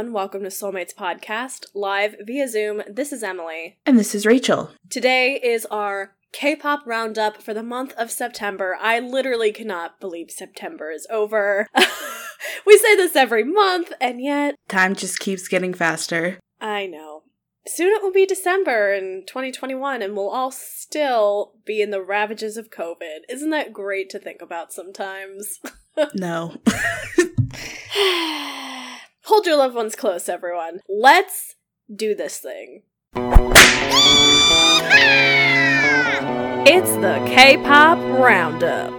Everyone. Welcome to Soulmates Podcast, live via Zoom. This is Emily. And this is Rachel. Today is our K pop roundup for the month of September. I literally cannot believe September is over. we say this every month, and yet. Time just keeps getting faster. I know. Soon it will be December in 2021, and we'll all still be in the ravages of COVID. Isn't that great to think about sometimes? no. Hold your loved ones close, everyone. Let's do this thing. It's the K pop roundup.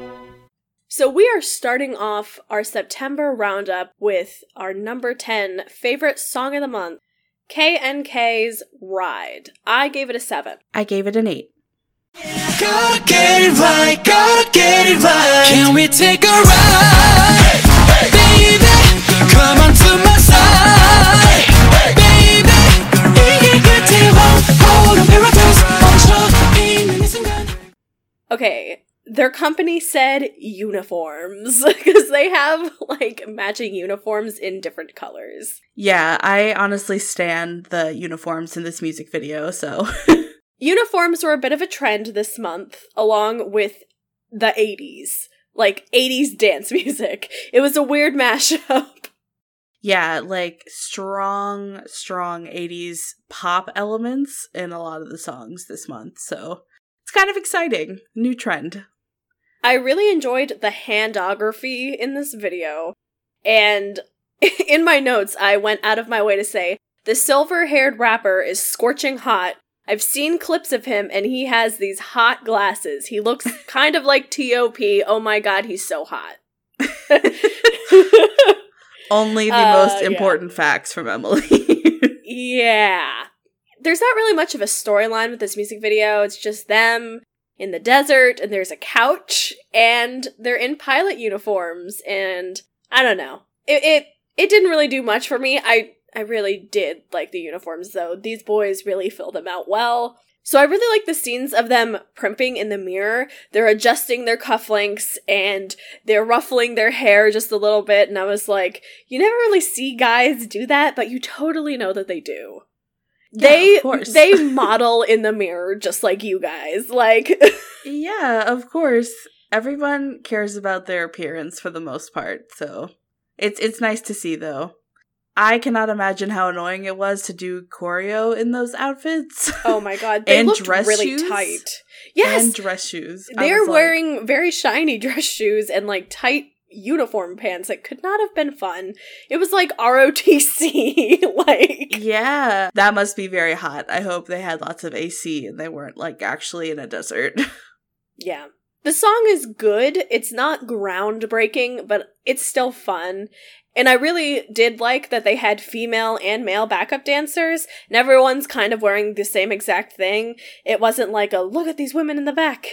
So, we are starting off our September roundup with our number 10 favorite song of the month, KNK's Ride. I gave it a 7. I gave it an 8. Gotta get it right, gotta get it right. Can we take a ride? Baby, come on to my Okay, their company said uniforms because they have like matching uniforms in different colors. Yeah, I honestly stand the uniforms in this music video, so. uniforms were a bit of a trend this month, along with the 80s, like 80s dance music. It was a weird mashup yeah, like strong, strong 80s pop elements in a lot of the songs this month, so. It's kind of exciting. New trend. I really enjoyed the handography in this video. And in my notes, I went out of my way to say the silver haired rapper is scorching hot. I've seen clips of him and he has these hot glasses. He looks kind of like T.O.P. Oh my god, he's so hot. Only the Uh, most yeah. important facts from Emily. yeah. There's not really much of a storyline with this music video. It's just them in the desert and there's a couch and they're in pilot uniforms and I don't know. It it it didn't really do much for me. I I really did like the uniforms though. These boys really fill them out well. So I really like the scenes of them primping in the mirror. They're adjusting their cufflinks and they're ruffling their hair just a little bit and I was like, you never really see guys do that, but you totally know that they do. Yeah, they they model in the mirror just like you guys. Like yeah, of course. Everyone cares about their appearance for the most part, so it's it's nice to see though. I cannot imagine how annoying it was to do choreo in those outfits. oh my god, they And looked dress really shoes? tight. Yes, and dress shoes. They're was like, wearing very shiny dress shoes and like tight uniform pants that could not have been fun. It was like ROTC, like Yeah, that must be very hot. I hope they had lots of AC and they weren't like actually in a desert. Yeah. The song is good. It's not groundbreaking, but it's still fun. And I really did like that they had female and male backup dancers, and everyone's kind of wearing the same exact thing. It wasn't like a look at these women in the back.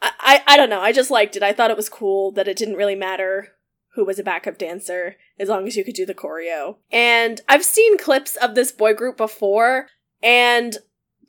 I, I, I don't know. I just liked it. I thought it was cool that it didn't really matter who was a backup dancer as long as you could do the choreo. And I've seen clips of this boy group before, and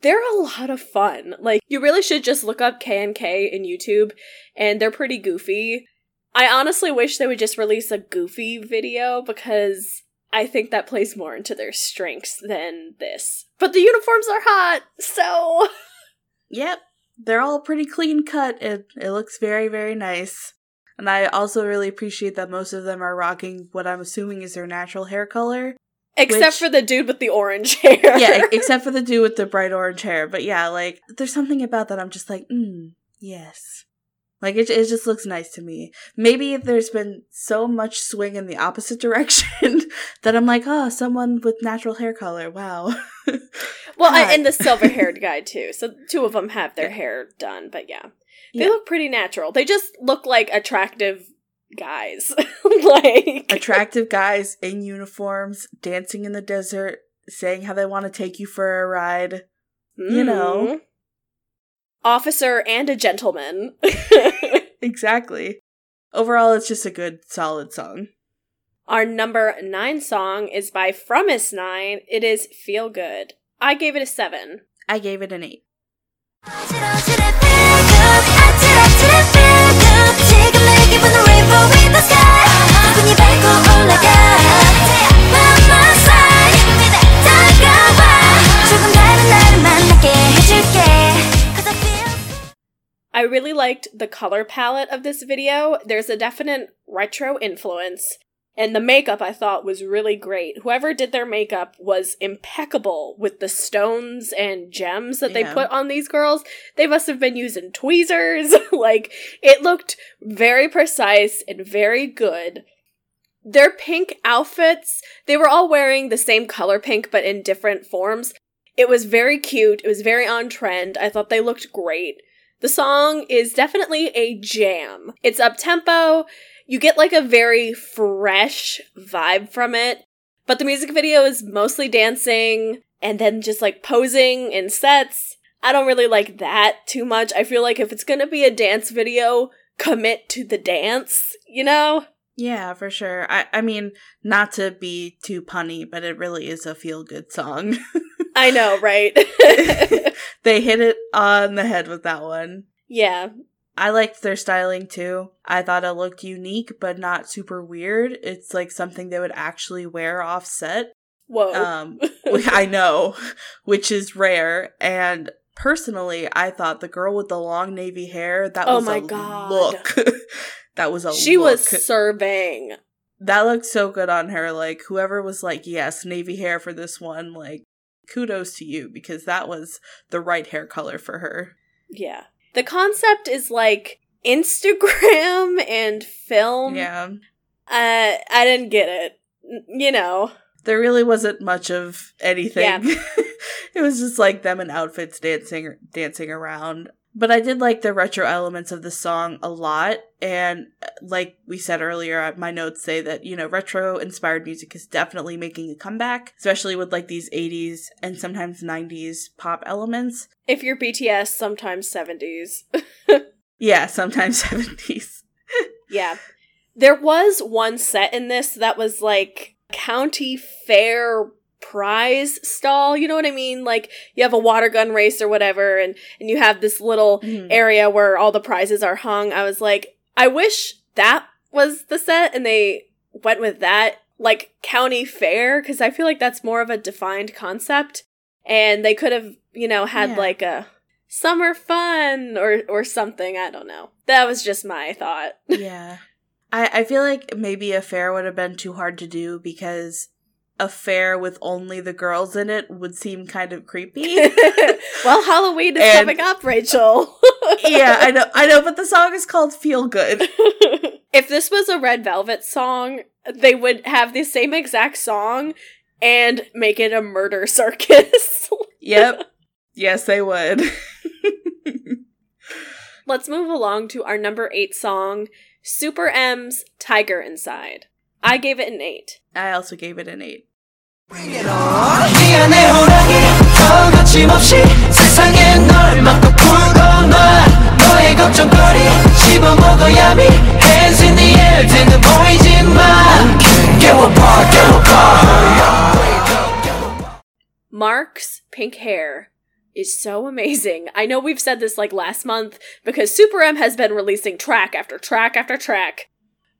they're a lot of fun. Like you really should just look up K and K in YouTube and they're pretty goofy. I honestly wish they would just release a goofy video because I think that plays more into their strengths than this. But the uniforms are hot, so yep, they're all pretty clean cut. It it looks very very nice. And I also really appreciate that most of them are rocking what I'm assuming is their natural hair color. except Which- for the dude with the orange hair. yeah, except for the dude with the bright orange hair. But yeah, like there's something about that I'm just like, mm, yes. Like it, it just looks nice to me. Maybe there's been so much swing in the opposite direction that I'm like, oh, someone with natural hair color. Wow. well, I, and the silver-haired guy too. So two of them have their hair done, but yeah. They Yeah. look pretty natural. They just look like attractive guys. like Attractive guys in uniforms dancing in the desert, saying how they want to take you for a ride. you know. Mm-hmm. Officer and a gentleman. Exactly. Overall, it's just a good, solid song. Our number nine song is by Fromis Nine. It is Feel Good. I gave it a seven. I gave it an 8. I really liked the color palette of this video. There's a definite retro influence. And the makeup I thought was really great. Whoever did their makeup was impeccable with the stones and gems that they Yeah. put on these girls. They must have been using tweezers. like, it looked very precise and very good. Their pink outfits, they were all wearing the same color pink but in different forms. It was very cute. It was very on trend. I thought they looked great. The song is definitely a jam. It's up tempo. You get like a very fresh vibe from it. But the music video is mostly dancing and then just like posing in sets. I don't really like that too much. I feel like if it's gonna be a dance video, commit to the dance, you know? Yeah, for sure. I, I mean, not to be too punny, but it really is a feel good song. I know, right? they hit it on the head with that one. yeah. I liked their styling too. I thought it looked unique, but not super weird. It's like something they would actually wear off set. Whoa. Um, I know, which is rare. And personally, I thought the girl with the long navy hair that Oh was my a God. look. that was a she look. was serving. that looked so good on her. Like whoever was like, yes, navy hair for this one, like kudos to you because that was the right hair color for her. Yeah. The concept is like Instagram and film. Yeah. Uh, I didn't get it. N- You know. There really wasn't much of anything. Yeah. it was just like them in outfits dancing dancing around. But I did like the retro elements of the song a lot. And uh, like we said earlier, uh, my notes say that, you know, retro inspired music is definitely making a comeback, especially with like these 80s and sometimes 90s pop elements. If you're BTS, sometimes 70s. Yeah, sometimes 70s. yeah. There was one set in this that was like county fair prize stall. You know what I mean? Like you have a water gun race or whatever, and, and you have this little Mhm. area where all the prizes are hung. I was like, I wish that was the set and they went with that, like county fair, because I feel like that's more of a defined concept. And they could have, you know, had Yeah. like a summer fun or or something. I don't know. That was just my thought. yeah. I, I feel like maybe a fair would have been too hard to do because a fair with only the girls in it would seem kind of creepy. well, Halloween is And- coming up, Rachel. yeah, I know, I know, but the song is called "Feel Good." if this was a Red Velvet song, they would have the same exact song and make it a murder circus. Yep. yes, they would. Let's move along to our number eight song, Super M's Tiger Inside. I gave it an eight. I also gave it an eight. 미안해 호랑이 더 거침없이 세상에 널 막고 풀어놔 너의 걱정거리 씹어먹어야미 Hands in the air 등은 보이지만 깨워봐 깨워봐 Mark's pink hair is so amazing. I know we've said this like last month because Super M has been releasing track after track after track.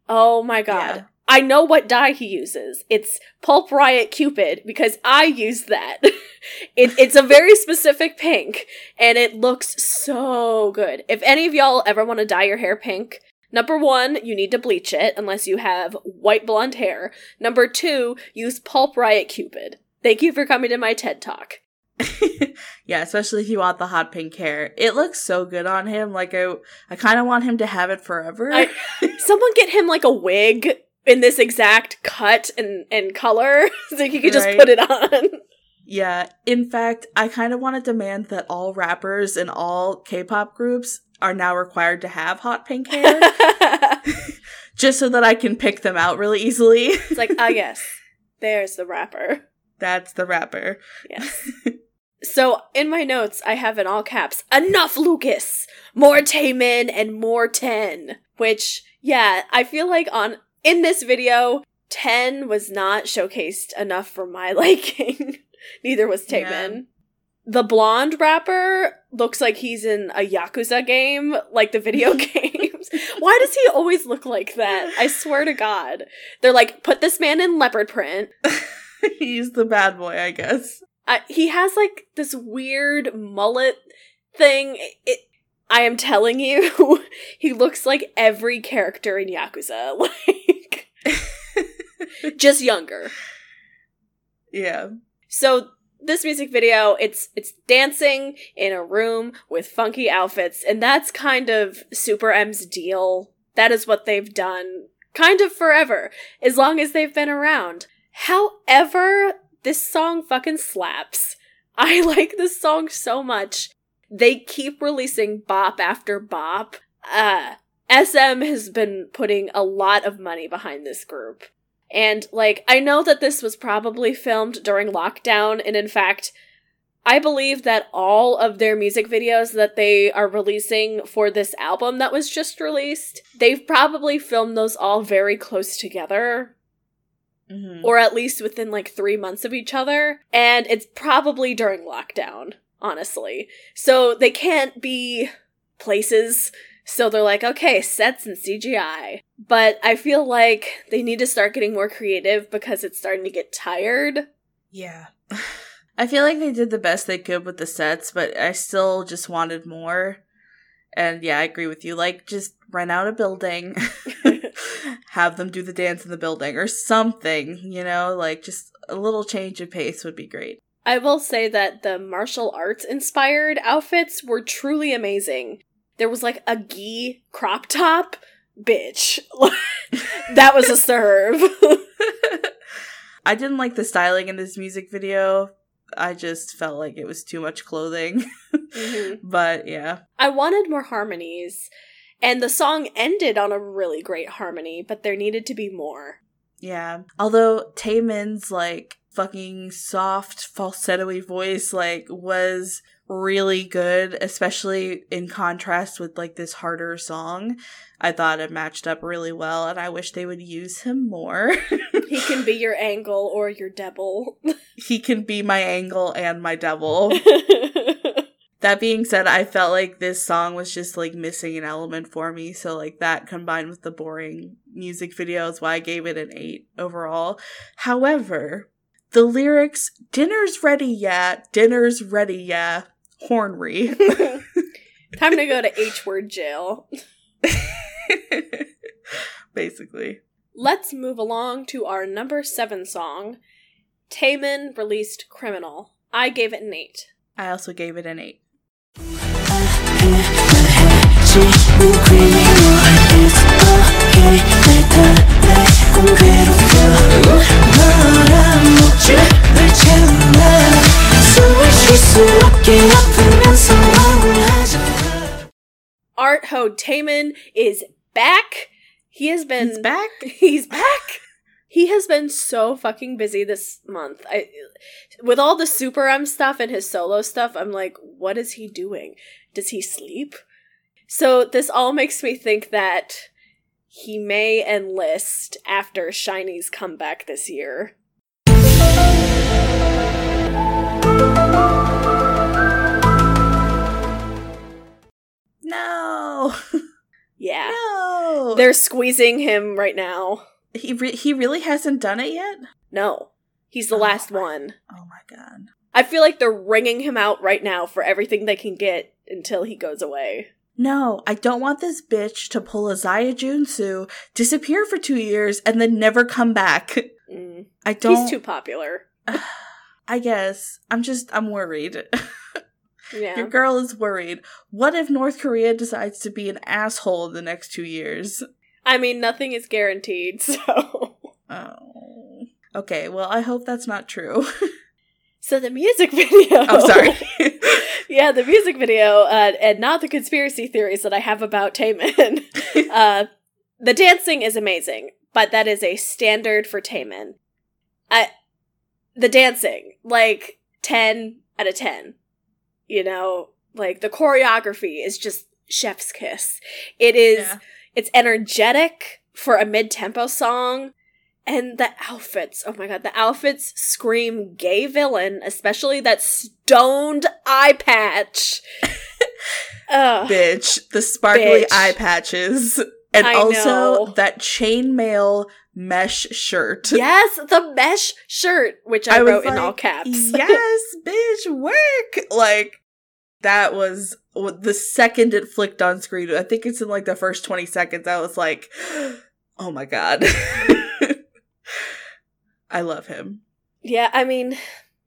Oh my god. Yeah. I know what dye he uses. It's Pulp Riot Cupid because I use that. it, it's a very specific pink and it looks so good. If any of y'all ever want to dye your hair pink, number one, you need to bleach it unless you have white blonde hair. Number two, use Pulp Riot Cupid. Thank you for coming to my TED Talk. yeah, especially if you want the hot pink hair. It looks so good on him. Like I, I kind of want him to have it forever. I- Someone get him like a wig in this exact cut and, and color so you could just Right. put it on. yeah. In fact, I kind of want to demand that all rappers and all K-pop groups are now required to have hot pink hair, just so that I can pick them out really easily. it's like, ah, yes, there's the rapper. That's the rapper. Yes. so in my notes, I have in all caps, enough Lucas, more Taemin, and more 10. Which, yeah, I feel like on in this video, 10 was not showcased enough for my liking. Neither was Taemin. Yeah. The blonde rapper looks like he's in a Yakuza game, like the video games. Why does he always look like that? I swear to God. They're like, put this man in leopard print. He's the bad boy, I guess. uh, he has like this weird mullet thing. It, I am telling you, he looks like every character in Yakuza. Like, just younger. Yeah. So this music video, it's it's dancing in a room with funky outfits, and that's kind of Super M's deal. That is what they've done kind of forever, as long as they've been around. However, this song fucking slaps. I like this song so much. They keep releasing bop after bop. Uh SM has been putting a lot of money behind this group. And like I know that this was probably filmed during lockdown and in fact I believe that all of their music videos that they are releasing for this album that was just released, they've probably filmed those all very close together Mhm. or at least within like three months of each other. And it's probably during lockdown, honestly. So they can't be places. So they're like, okay, sets and CGI. But I feel like they need to start getting more creative because it's starting to get tired. Yeah. I feel like they did the best they could with the sets, but I still just wanted more. And yeah, I agree with you. Like, just rent out a building, have them do the dance in the building or something, you know? Like, just a little change of pace would be great. I will say that the martial arts inspired outfits were truly amazing. There was like a gi crop top. Bitch. that was a serve. I didn't like the styling in this music video. I just felt like it was too much clothing. Mhm. but yeah. I wanted more harmonies, and the song ended on a really great harmony, but there needed to be more. Yeah. Although Taemin's like fucking soft falsetto voice like was really good, especially in contrast with like this harder song. I thought it matched up really well and I wish they would use him more. He can be your angle or your devil. he can be my angle and my devil. That being said, I felt like this song was just like missing an element for me. So like that combined with the boring music video is why I gave it an 8 overall. However, the lyrics, dinner's ready, yeah, dinner's ready, yeah, hornry. Time to go to H word jail. Basically. Let's move along to our number seven song. Taemin released Criminal. I gave it an 8. I also gave it an 8. Art Ho Taemin is back. He has been He's back? He's back. He has been so fucking busy this month. I with all the Super M stuff and his solo stuff, I'm like, what is he doing? Does he sleep? So this all makes me think that he may enlist after SHINee's comeback this year. No. Yeah. no. They're squeezing him right now. he re- he really hasn't done it yet? No. He's the Oh last my- one. Oh my god. I feel like they're wringing him out right now for everything they can get until he goes away. No, I don't want this bitch to pull a Xia Junsu, disappear for two years, and then never come back. Mm. I don't. He's too popular. I guess. I'm just, I'm worried. Yeah. Your girl is worried. What if North Korea decides to be an asshole in the next two years? I mean, nothing is guaranteed, so. Oh. Okay, well, I hope that's not true. So the music video. I'm sorry. yeah, the music video, uh, and not the conspiracy theories that I have about Taemin. uh, the dancing is amazing, but that is a standard for Taemin. I, the dancing, like, 10 out of 10. You know, like, the choreography is just chef's kiss. It is, Yeah. it's energetic for a mid-tempo song. And the outfits, oh my god, the outfits scream gay villain, especially that stoned eye patch. Ugh. Bitch, the sparkly Bitch. eye patches. And I also know. that chainmail mesh shirt. Yes, the mesh shirt, which I, I wrote in all caps. yes, bitch, work. Like that was the second it flicked on screen, I think it's in like the first 20 seconds, I was like, oh my god. I love him. Yeah, I mean,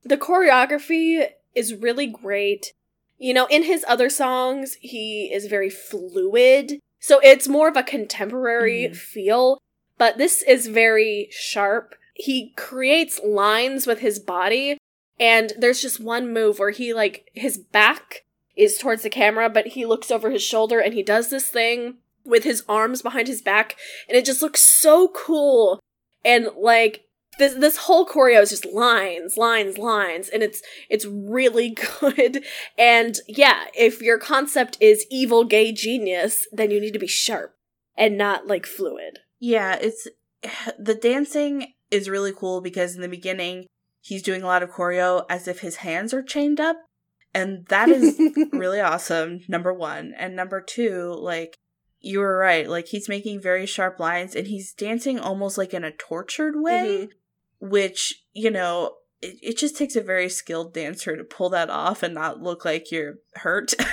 the choreography is really great. You know, in his other songs, he is very fluid. So it's more of a contemporary Mhm. feel, but this is very sharp. He creates lines with his body, and there's just one move where he, like, his back is towards the camera, but he looks over his shoulder and he does this thing with his arms behind his back, and it just looks so cool. And, like, this this whole choreo is just lines, lines, lines, and it's it's really good. And yeah, if your concept is evil gay genius, then you need to be sharp and not like fluid. Yeah, it's the dancing is really cool because in the beginning he's doing a lot of choreo as if his hands are chained up and that is really awesome number 1 and number 2 like you were right like he's making very sharp lines and he's dancing almost like in a tortured way mm-hmm. which you know it, it just takes a very skilled dancer to pull that off and not look like you're hurt.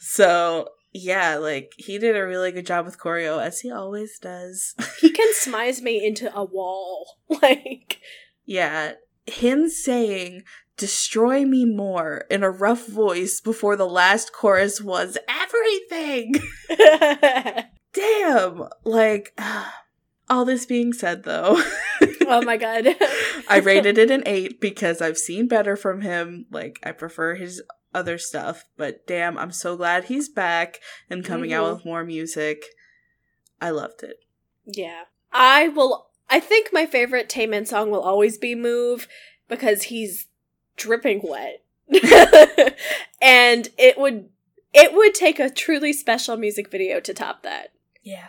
So yeah like he did a really good job with choreo as he always does. He can smize me into a wall. Like Yeah, him saying destroy me more in a rough voice before the last chorus was everything. Damn. Like all this being said though, Oh my god. I rated it an 8 because I've seen better from him. Like I prefer his other stuff, but damn, I'm so glad he's back and coming Mhm. out with more music. I loved it. Yeah. I will I think my favorite Taemin song will always be Move because he's dripping wet. and it would it would take a truly special music video to top that. Yeah.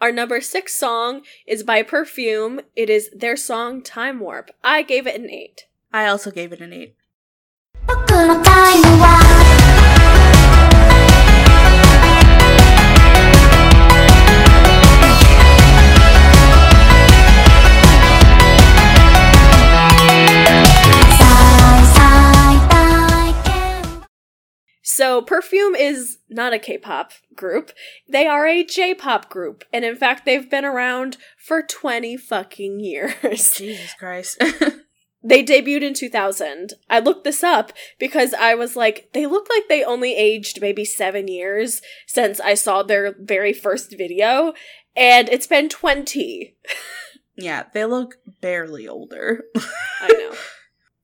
Our number 6 song is by Perfume. It is their song Time Warp. I gave it an 8. I also gave it an 8. So, Perfume is not a K pop group. They are a J pop group. And in fact, they've been around for 20 fucking years. Jesus Christ. They debuted in 2000. I looked this up because I was like, they look like they only aged maybe seven years since I saw their very first video. And it's been 20. yeah, they look barely older. I know.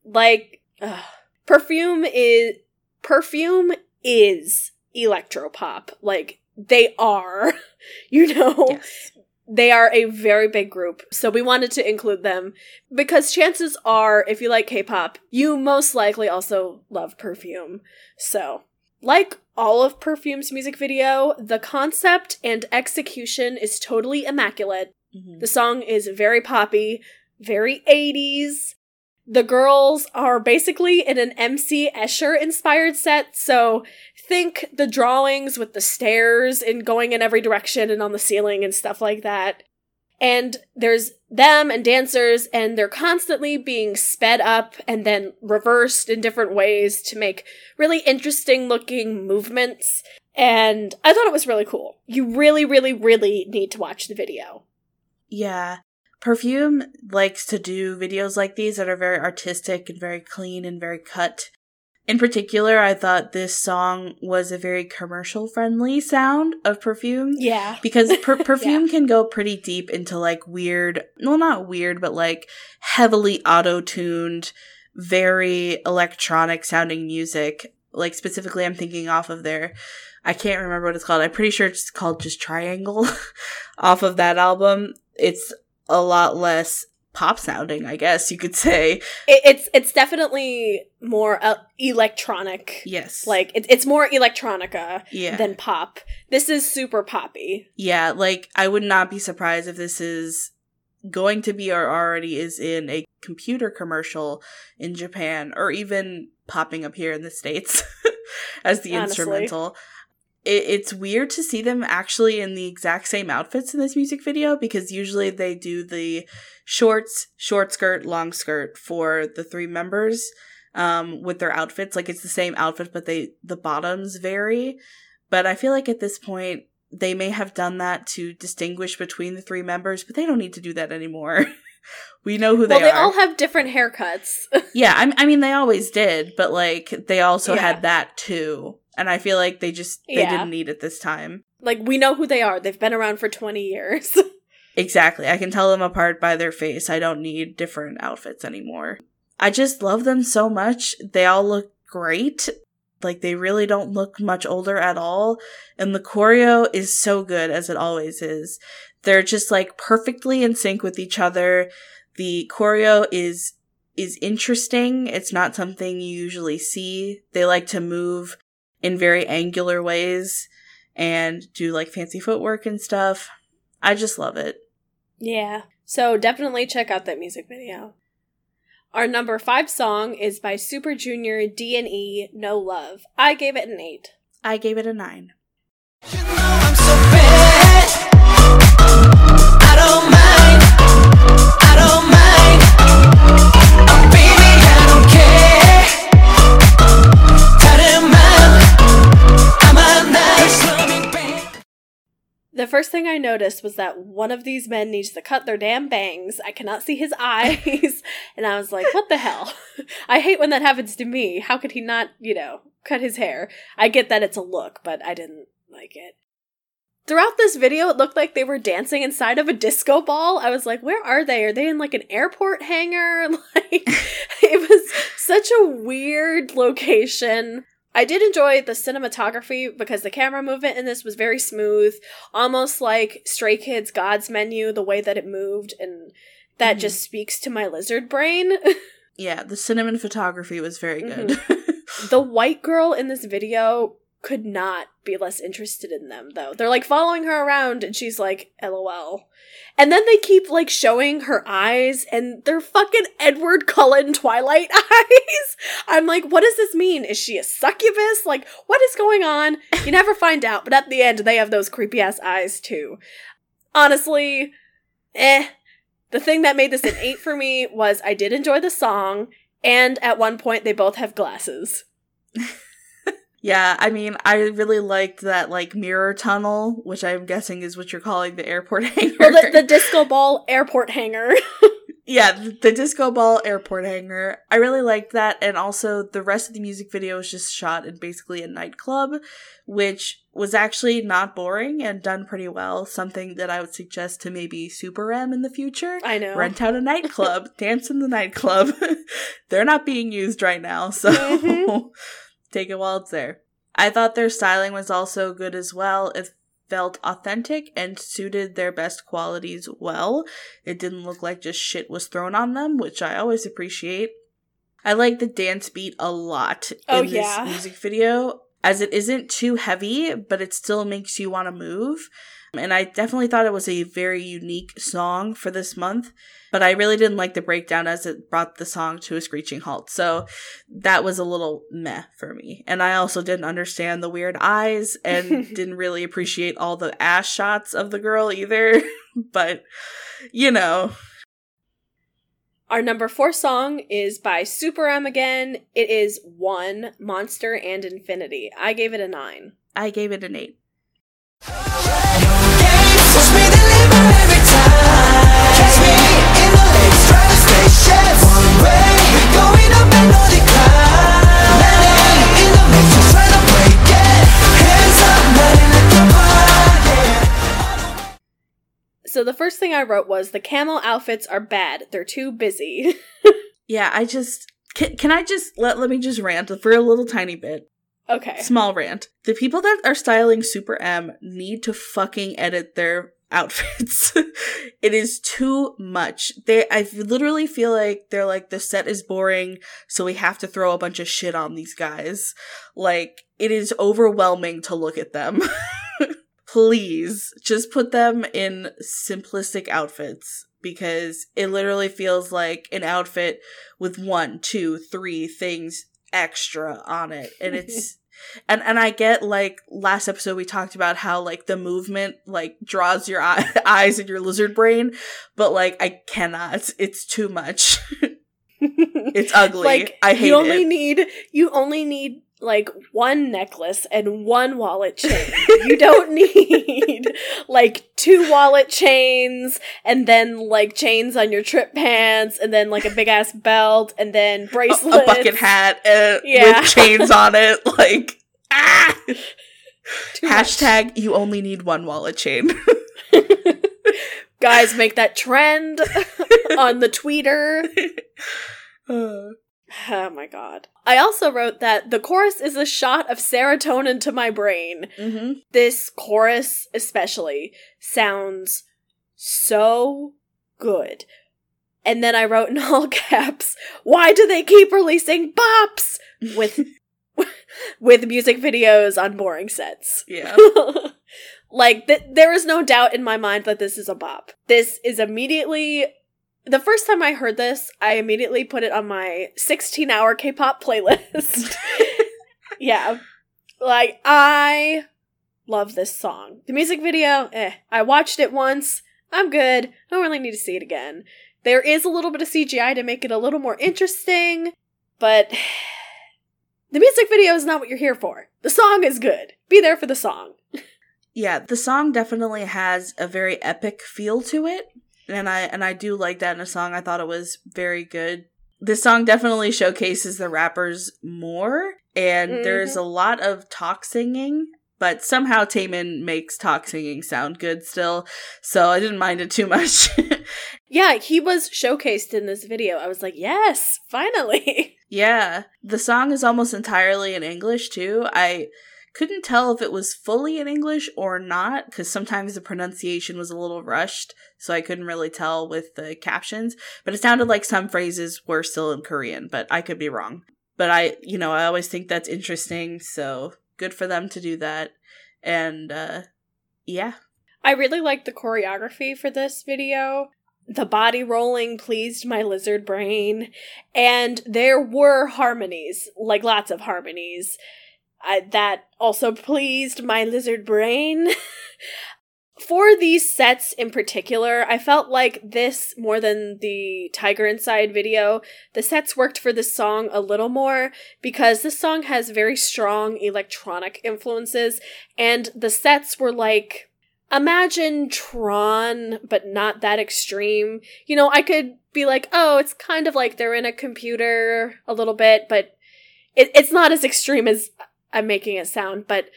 like, ugh. perfume is perfume is electropop. Like they are, you know, yes. they are a very big group. So we wanted to include them because chances are, if you like K-pop, you most likely also love Perfume. So. Like all of Perfume's music video, the concept and execution is totally immaculate. Mhm. The song is very poppy, very 80s. The girls are basically in an MC Escher inspired set, so think the drawings with the stairs and going in every direction and on the ceiling and stuff like that. And there's them and dancers, and they're constantly being sped up and then reversed in different ways to make really interesting looking movements. And I thought it was really cool. You really, really, really need to watch the video. Yeah. Perfume likes to do videos like these that are very artistic and very clean and very cut. In particular, I thought this song was a very commercial friendly sound of Perfume. Yeah. Because per- Perfume can go pretty deep into like weird, well, not weird, but like heavily auto tuned, very electronic sounding music. Like specifically, I'm thinking off of their, I can't remember what it's called. I'm pretty sure it's called just Triangle off of that album. It's a lot less pop sounding, I guess you could say. It, it's it's definitely more uh, electronic. Yes. Like it, it's more electronica yeah. than pop. This is super poppy. Yeah, like I would not be surprised if this is going to be or already is in a computer commercial in Japan or even popping up here in the States as the Honestly. instrumental. It, it's weird to see them actually in the exact same outfits in this music video because usually they do the shorts, short skirt, long skirt for the three members. um with their outfits. Like it's the same outfit but they the bottoms vary. But I feel like at this point they may have done that to distinguish between the three members, but they don't need to do that anymore. we know who they are. well, they are. all have different haircuts. yeah, I, I mean they always did, but like they also Yeah. had that too. And I feel like they just they Yeah. didn't need it this time. like we know who they are. They've been around for 20 years. Exactly. I can tell them apart by their face. I don't need different outfits anymore. I just love them so much. They all look great. Like they really don't look much older at all. And the choreo is so good as it always is. They're just like perfectly in sync with each other. The choreo is is interesting. It's not something you usually see. They like to move in very angular ways and do like fancy footwork and stuff. I just love it. yeah. So definitely check out that music video. Our number five song is by Super Junior D and E No Love. I gave it an eight. I gave it a nine. You know The first thing I noticed was that one of these men needs to cut their damn bangs. I cannot see his eyes. and I was like, what the hell? I hate when that happens to me. How could he not, you know, cut his hair? I get that it's a look, but I didn't like it. Throughout this video, it looked like they were dancing inside of a disco ball. I was like, where are they? Are they in like an airport hangar? Like, it was such a weird location. I did enjoy the cinematography because the camera movement in this was very smooth, almost like Stray Kids God's Menu, the way that it moved, and that Mhm. just speaks to my lizard brain. Yeah, the cinnamon photography was very good. the white girl in this video could not be less interested in them, though. They're like following her around, and she's like, LOL. And then they keep like showing her eyes, and they're fucking Edward Cullen Twilight eyes. I'm like, what does this mean? Is she a succubus? Like, what is going on? You never find out, but at the end, they have those creepy ass eyes too. Honestly, eh. The thing that made this an 8 for me was I did enjoy the song, and at one point, they both have glasses. yeah, I mean, I really liked that like mirror tunnel, which I'm guessing is what you're calling the airport hangar. Well, the, the disco ball airport hangar. yeah, the, the disco ball airport hangar. I really liked that, and also the rest of the music video was just shot in basically a nightclub, which was actually not boring and done pretty well. Something that I would suggest to maybe Super M in the future. I know. rent out a nightclub, dance in the nightclub. They're not being used right now, so Mhm. Take it while it's there. I thought their styling was also good as well. It felt authentic and suited their best qualities well. It didn't look like just shit was thrown on them, which I always appreciate. I like the dance beat a lot oh, in Oh, this yeah. music video, as it isn't too heavy, but it still makes you want to move. And I definitely thought it was a very unique song for this month, but I really didn't like the breakdown as it brought the song to a screeching halt. So that was a little meh for me. And I also didn't understand the weird eyes and didn't really appreciate all the ass shots of the girl either. but, you know, Our number four song is by Super M again. It is One, Monster, and Infinity. I gave it a nine. I gave it an eight. So the first thing I wrote was the camel outfits are bad. They're too busy. Yeah, I just. Can, can I just let, let me just rant for a little tiny bit? okay. Small rant. The people that are styling Super M need to fucking edit their outfits. it is too much. They I literally feel like they're like the set is boring, so we have to throw a bunch of shit on these guys. Like it is overwhelming to look at them. Please just put them in simplistic outfits because it literally feels like an outfit with one, two, three things extra on it. And it's and and I get like last episode we talked about how like the movement like draws your eye- eyes and your lizard brain, but like I cannot. It's too much. It's ugly. like I hate you only it. need you only need like one necklace and one wallet chain. you don't need like two wallet chains and then like chains on your trip pants and then like a big ass belt and then A- bracelets. a bucket hat uh, Yeah. with chains on it. Like ah. Too much. Hashtag you only need one wallet chain. Guys, make that trend on the tweeter. Uh, Oh my god. I also wrote that the chorus is a shot of serotonin to my brain. mhm. This chorus, especially, sounds so good. And then I wrote in all caps, why do they keep releasing bops with with music videos on boring sets? Yeah. like th- there is no doubt in my mind that this is a bop. This is immediately the first time I heard this, I immediately put it on my 16 hour K pop playlist. yeah. Like, I love this song. The music video, eh. I watched it once. I'm good. I don't really need to see it again. There is a little bit of CGI to make it a little more interesting, but the music video is not what you're here for. The song is good. Be there for the song. Yeah, the song definitely has a very epic feel to it, and I and I do like that in a song. I thought it was very good. This song definitely showcases the rappers more, and mm-hmm. there's a lot of talk singing, but somehow Taemin makes talk singing sound good still, so I didn't mind it too much. Yeah, he was showcased in this video. I was like, yes, finally. Yeah, the song is almost entirely in English too. I couldn't tell if it was fully in English or not because sometimes the pronunciation was a little rushed, so I couldn't really tell with the captions. But it sounded like some phrases were still in Korean, but I could be wrong. But I, you know, I always think that's interesting, so good for them to do that. And uh yeah, I really liked the choreography for this video. The body rolling pleased my lizard brain, and there were harmonies, like lots of harmonies. I, that also pleased my lizard brain. For these sets in particular, I felt like this more than the Tiger Inside video. The sets worked for this song a little more because this song has very strong electronic influences, and the sets were like imagine Tron, but not that extreme. You know, I could be like, oh, it's kind of like they're in a computer a little bit, but it, it's not as extreme as I'm making it sound. But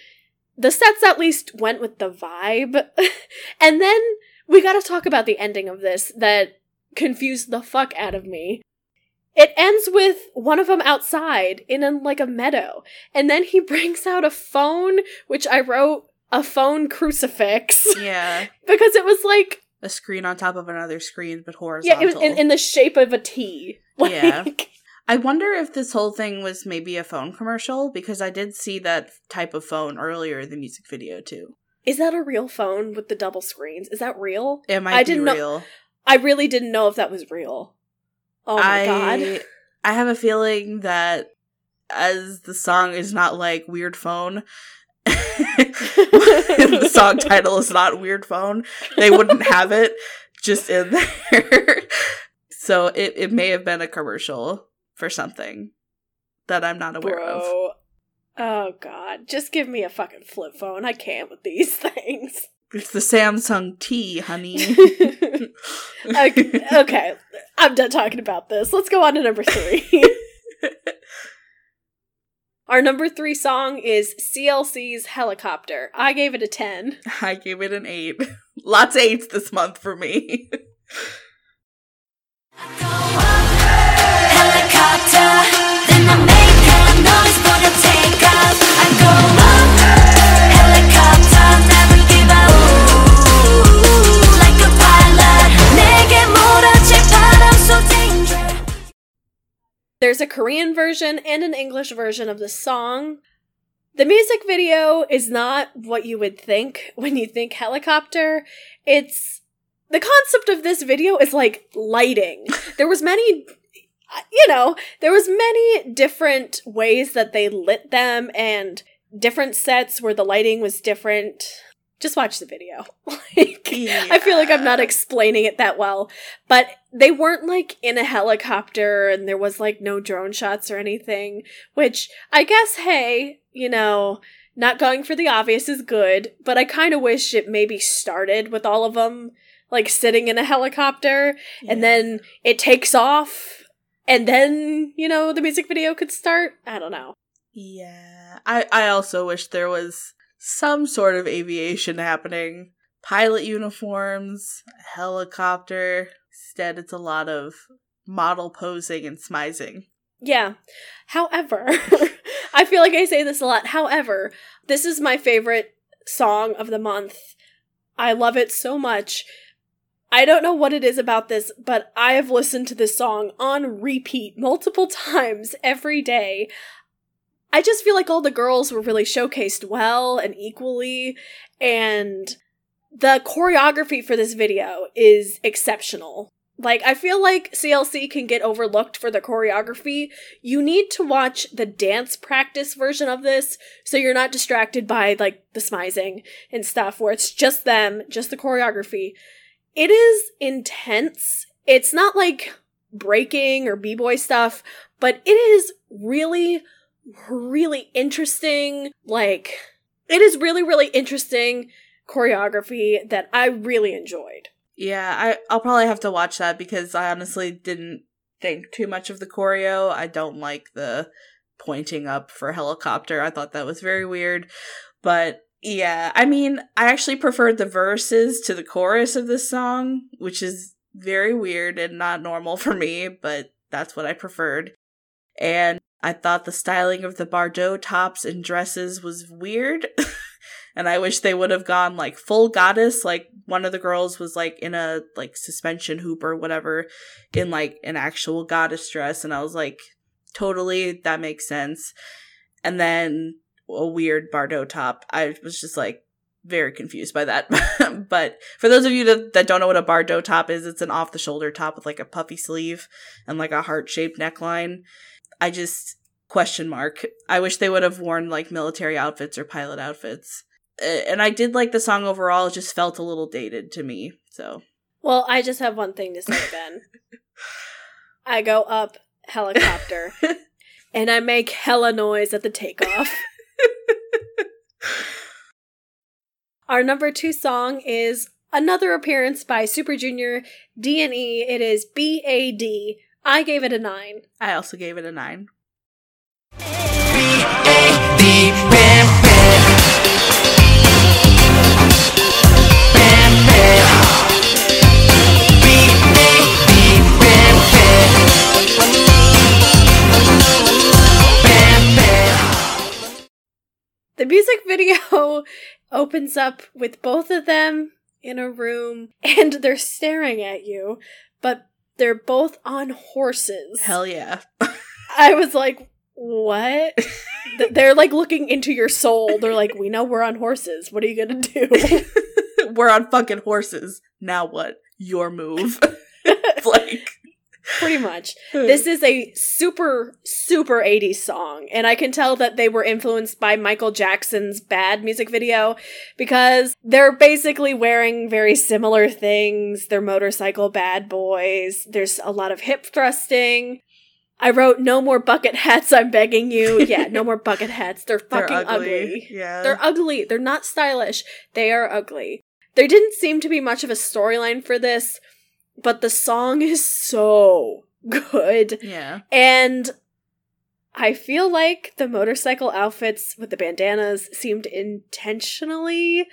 the sets at least went with the vibe. and then we gotta talk about the ending of this that confused the fuck out of me. It ends with one of them outside in a, like a meadow, and then he brings out a phone, which I wrote a phone crucifix yeah, because it was like a screen on top of another screen, but horizontal. yeah, it was in, in the shape of a T. Like, Yeah. I wonder if this whole thing was maybe a phone commercial because I did see that type of phone earlier in the music video too. Is that a real phone with the double screens? Is that real? It might I be didn't know- real. I really didn't know if that was real. Oh my I, god. I have a feeling that as the song is not like weird phone, the song title is not weird phone, they wouldn't have it just in there. so it, it may have been a commercial for something that I'm not aware of. Oh god. Just give me a fucking flip phone. I can't with these things. It's the Samsung T, honey. okay, okay, I'm done talking about this. Let's go on to number three. Our number three song is CLC's Helicopter. I gave it a 10. I gave it an eight. Lots of eights this month for me. There's a Korean version and an English version of the song. The music video is not what you would think when you think helicopter. It's the concept of this video is like lighting. There was many you know, there was many different ways that they lit them and different sets where the lighting was different. Just watch the video. like, I feel like I'm not explaining it that well, but they weren't like in a helicopter and there was like no drone shots or anything, which I guess, hey, you know, not going for the obvious is good, but I kind of wish it maybe started with all of them like sitting in a helicopter and then it takes off and then, you know, the music video could start. I don't know. Yeah. I, I also wish there was some sort of aviation happening. Pilot uniforms, helicopter. Instead, it's a lot of model posing and smizing. Yeah. However, I feel like I say this a lot. However, this is my favorite song of the month. I love it so much. I don't know what it is about this, but I have listened to this song on repeat multiple times every day. I just feel like all the girls were really showcased well and equally, and the choreography for this video is exceptional. Like, I feel like CLC can get overlooked for the choreography. You need to watch the dance practice version of this so you're not distracted by, like, the smizing and stuff where it's just them, just the choreography. It is intense. It's not like breaking or b-boy stuff, but it is really, really interesting. Like, it is really, really interesting choreography that I really enjoyed. Yeah, I, I'll probably have to watch that because I honestly didn't think too much of the choreo. I don't like the pointing up for helicopter. I thought that was very weird. But yeah, I mean, I actually preferred the verses to the chorus of this song, which is very weird and not normal for me, but that's what I preferred. And I thought the styling of the Bardot tops and dresses was weird. and I wish they would have gone like full goddess. Like one of the girls was like in a like suspension hoop or whatever in like an actual goddess dress. And I was like, totally, that makes sense. And then a weird Bardot top. I was just like very confused by that. but for those of you that, that don't know what a Bardot top is, it's an off the shoulder top with like a puffy sleeve and like a heart shaped neckline. I just question mark. I wish they would have worn like military outfits or pilot outfits. And I did like the song overall, it just felt a little dated to me. So, Well, I just have one thing to say, Ben. I go up helicopter and I make hella noise at the takeoff. Our number two song is another appearance by Super Junior D and E. It is B A D. I gave it a nine. I also gave it a 9. The music video opens up with both of them in a room and they're staring at you, but they're both on horses. Hell yeah. I was like, what? They're like looking into your soul. They're like, we know we're on horses. What are you gonna do? We're on fucking horses. Now what? Your move. like, Pretty much. Hmm. This is a super, super 80s song, and I can tell that they were influenced by Michael Jackson's Bad music video because they're basically wearing very similar things. They're motorcycle bad boys. There's a lot of hip thrusting. I wrote, No more bucket hats, I'm begging you. Yeah, no more bucket hats. They're they're fucking ugly. ugly. Yeah. They're ugly. They're not stylish. They are ugly. There didn't seem to be much of a storyline for this, but the song is so good. yeah. And I feel like the motorcycle outfits with the bandanas seemed intentionally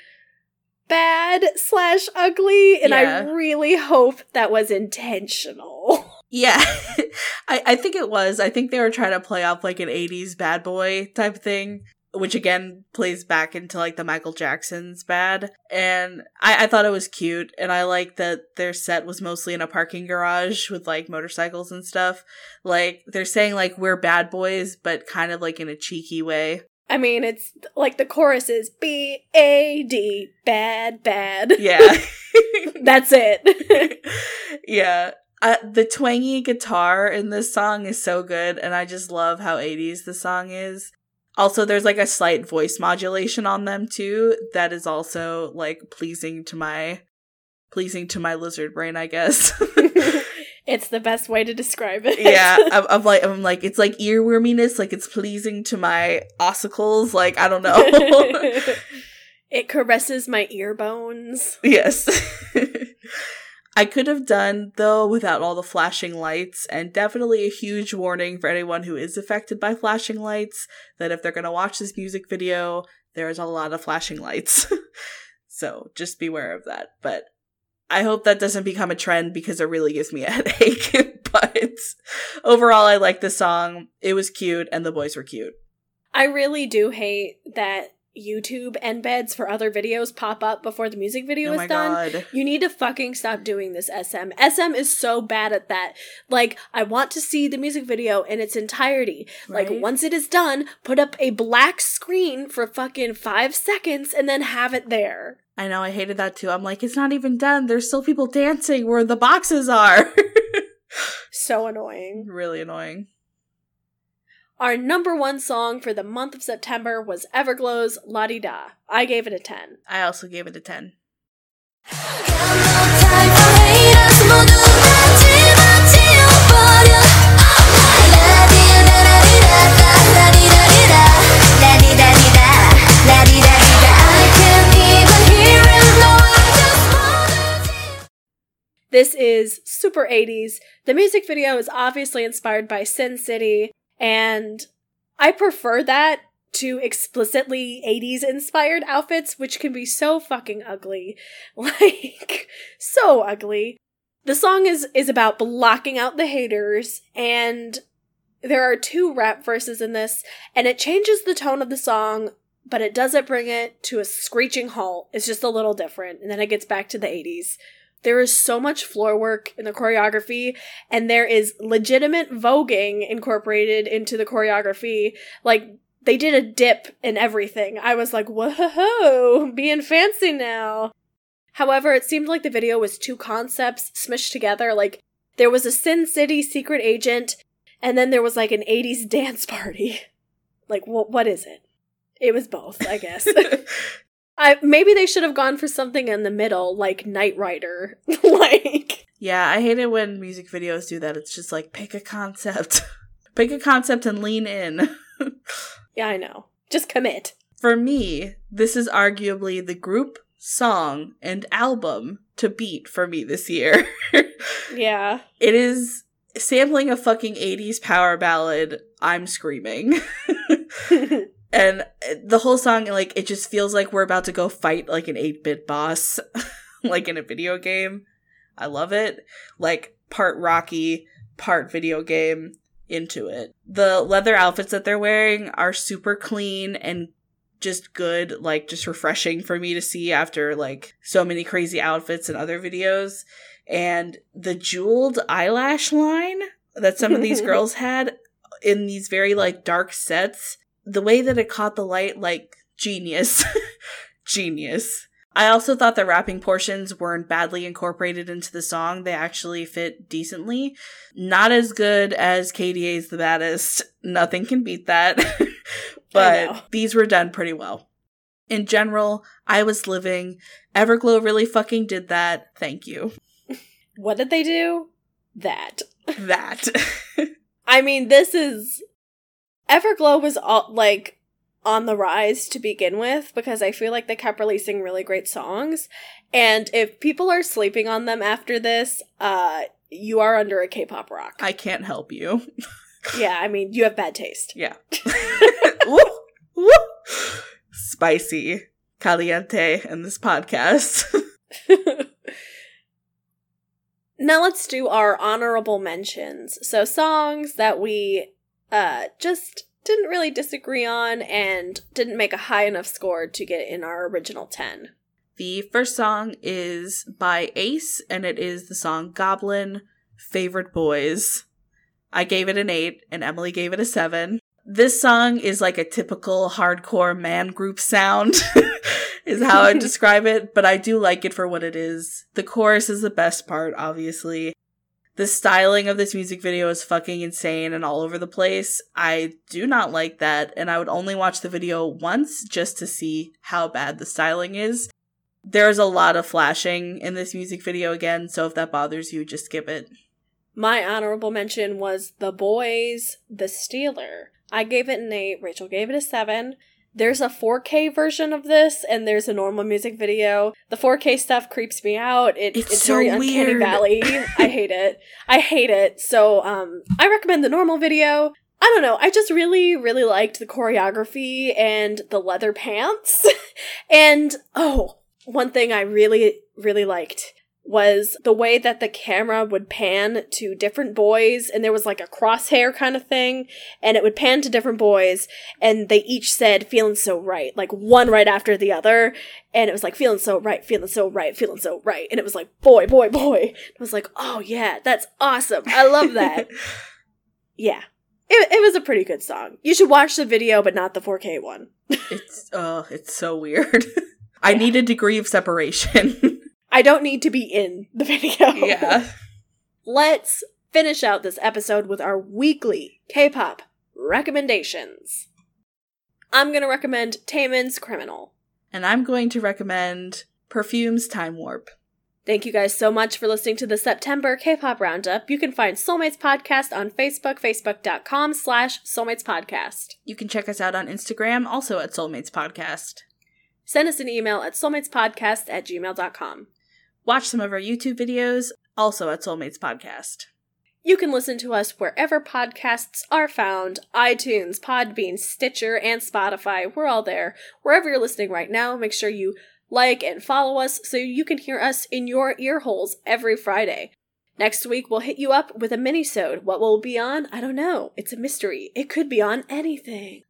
bad slash ugly, and Yeah. I really hope that was intentional. Yeah. I, I think it was. I think they were trying to play off like an 80s bad boy type thing, which again plays back into like the Michael Jackson's bad. And I, I thought it was cute. And I like that their set was mostly in a parking garage with like motorcycles and stuff. Like they're saying like we're bad boys, but kind of like in a cheeky way. I mean, it's like the chorus is B A D, bad, bad. Yeah. That's it. yeah. Uh, the twangy guitar in this song is so good, and I just love how 80s the song is. Also, there's like a slight voice modulation on them too. That is also like pleasing to my pleasing to my lizard brain, I guess. it's the best way to describe it. yeah, I'm, I'm like I'm like it's like earworminess, like it's pleasing to my ossicles. Like I don't know. it caresses my ear bones. yes. I could have done though without all the flashing lights, and definitely a huge warning for anyone who is affected by flashing lights that if they're gonna watch this music video, there's a lot of flashing lights. so just beware of that. But I hope that doesn't become a trend because it really gives me a headache. but overall, I like the song. It was cute, and the boys were cute. I really do hate that YouTube embeds for other videos pop up before the music video oh is done. god. You need to fucking stop doing this, SM. SM is so bad at that. Like, I want to see the music video in its entirety. Like, once it is done, put up a black screen for fucking five seconds and then have it there. I know, I hated that too. I'm like, it's not even done. There's still people dancing where the boxes are. So annoying. really annoying. Our number one song for the month of September was Everglow's La Di Da. I gave it a 10. I also gave it a 10. This is super 80s. The music video is obviously inspired by Sin City and I prefer that to explicitly 80s inspired outfits, which can be so fucking ugly. Like, so ugly. The song is, is about blocking out the haters, and there are two rap verses in this, and it changes the tone of the song, but it doesn't bring it to a screeching halt. It's just a little different, and then it gets back to the 80s. There is so much floor work in the choreography, and there is legitimate voguing incorporated into the choreography. Like, they did a dip and everything. I was like, whoa, being fancy now. However, it seemed like the video was two concepts smushed together. Like, there was a Sin City secret agent, and then there was like an 80s dance party. Like, wh- what is it? It was both, I guess. I maybe they should have gone for something in the middle, like Knight Rider. like yeah, I hate it when music videos do that. It's just like, pick a concept. pick a concept and lean in. Yeah, I know. Just commit. For me, this is arguably the group, song, and album to beat for me this year. Yeah. it is sampling a fucking 80s power ballad, I'm screaming. And uh, the whole song like it just feels like we're about to go fight like an 8-bit boss like in a video game. I love it. Like part rocky part video game into it. The leather outfits that they're wearing are super clean and just good like just refreshing for me to see after like so many crazy outfits in other videos. And the jeweled eyelash line that some of these girls had in these very like dark sets the way that it caught the light like genius. Genius. I also thought the rapping portions weren't badly incorporated into the song. They actually fit decently. Not as good as K/DA's the baddest. Nothing can beat that. But these were done pretty well. In general i was living. Everglow really fucking did that. Thank you. What did they do? That. that. I mean, this is Everglow was all like on the rise to begin with because I feel like they kept releasing really great songs. And if people are sleeping on them after this, uh you are under a K-pop rock. i can't help you yeah, I mean, you have bad taste. Yeah. Woo, woo. Spicy, caliente in this podcast. now let's do our honorable mentions. So songs that we uh just didn't really disagree on and didn't make a high enough score to get in our original 10. the first song is by Ace, and it is the song Goblin Favorite Boys. I gave it an 8, and Emily gave it a 7. This song is like a typical hardcore man group sound, is how I describe it, but I do like it for what it is. The chorus is the best part, obviously. The styling of this music video is fucking insane and all over the place. I do not like that, and I would only watch the video once just to see how bad the styling is. There's a lot of flashing in this music video again, so if that bothers you, just skip it. My honorable mention was The Boyz, The Stealer. I gave it an 8, Rachel gave it a 7. There's a 4K version of this, and there's a normal music video. The 4K stuff creeps me out. It, It's it's so very uncanny weird. valley. I hate it. I hate it. So, um, I recommend the normal video. I don't know. I just really, really liked the choreography and the leather pants. and, oh, one thing I really, really liked was the way that the camera would pan to different boys and there was like a crosshair kind of thing and it would pan to different boys and they each said feeling so right like one right after the other and it was like feeling so right feeling so right feeling so right and it was like boy boy boy. It was like oh yeah that's awesome. I love that. Yeah. It, it was a pretty good song. You should watch the video but not the 4k one. It's uh it's so weird. I need a degree of separation. I don't need to be in the video yeah. let's finish out this episode with our weekly K-pop recommendations. I'm gonna recommend Taemin's Criminal. And I'm going to recommend Perfume's Time Warp. Thank you guys so much for listening to the September K-pop Roundup. You can find Soulmates Podcast on Facebook, facebook.com slash Soulmates Podcast. You can check us out on Instagram, also at Soulmates Podcast. Send us an email at soulmatespodcast at gmail.com. Watch some of our YouTube videos, also at Soulmates Podcast. You can listen to us wherever podcasts are found iTunes, Podbean, Stitcher, and Spotify. We're all there. Wherever you're listening right now, make sure you like and follow us so you can hear us in your ear holes every Friday. Next week, we'll hit you up with a mini-sode. What will be on? I don't know. It's a mystery. It could be on anything.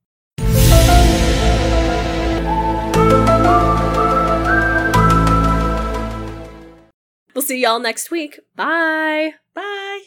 We'll see y'all next week. Bye. Bye!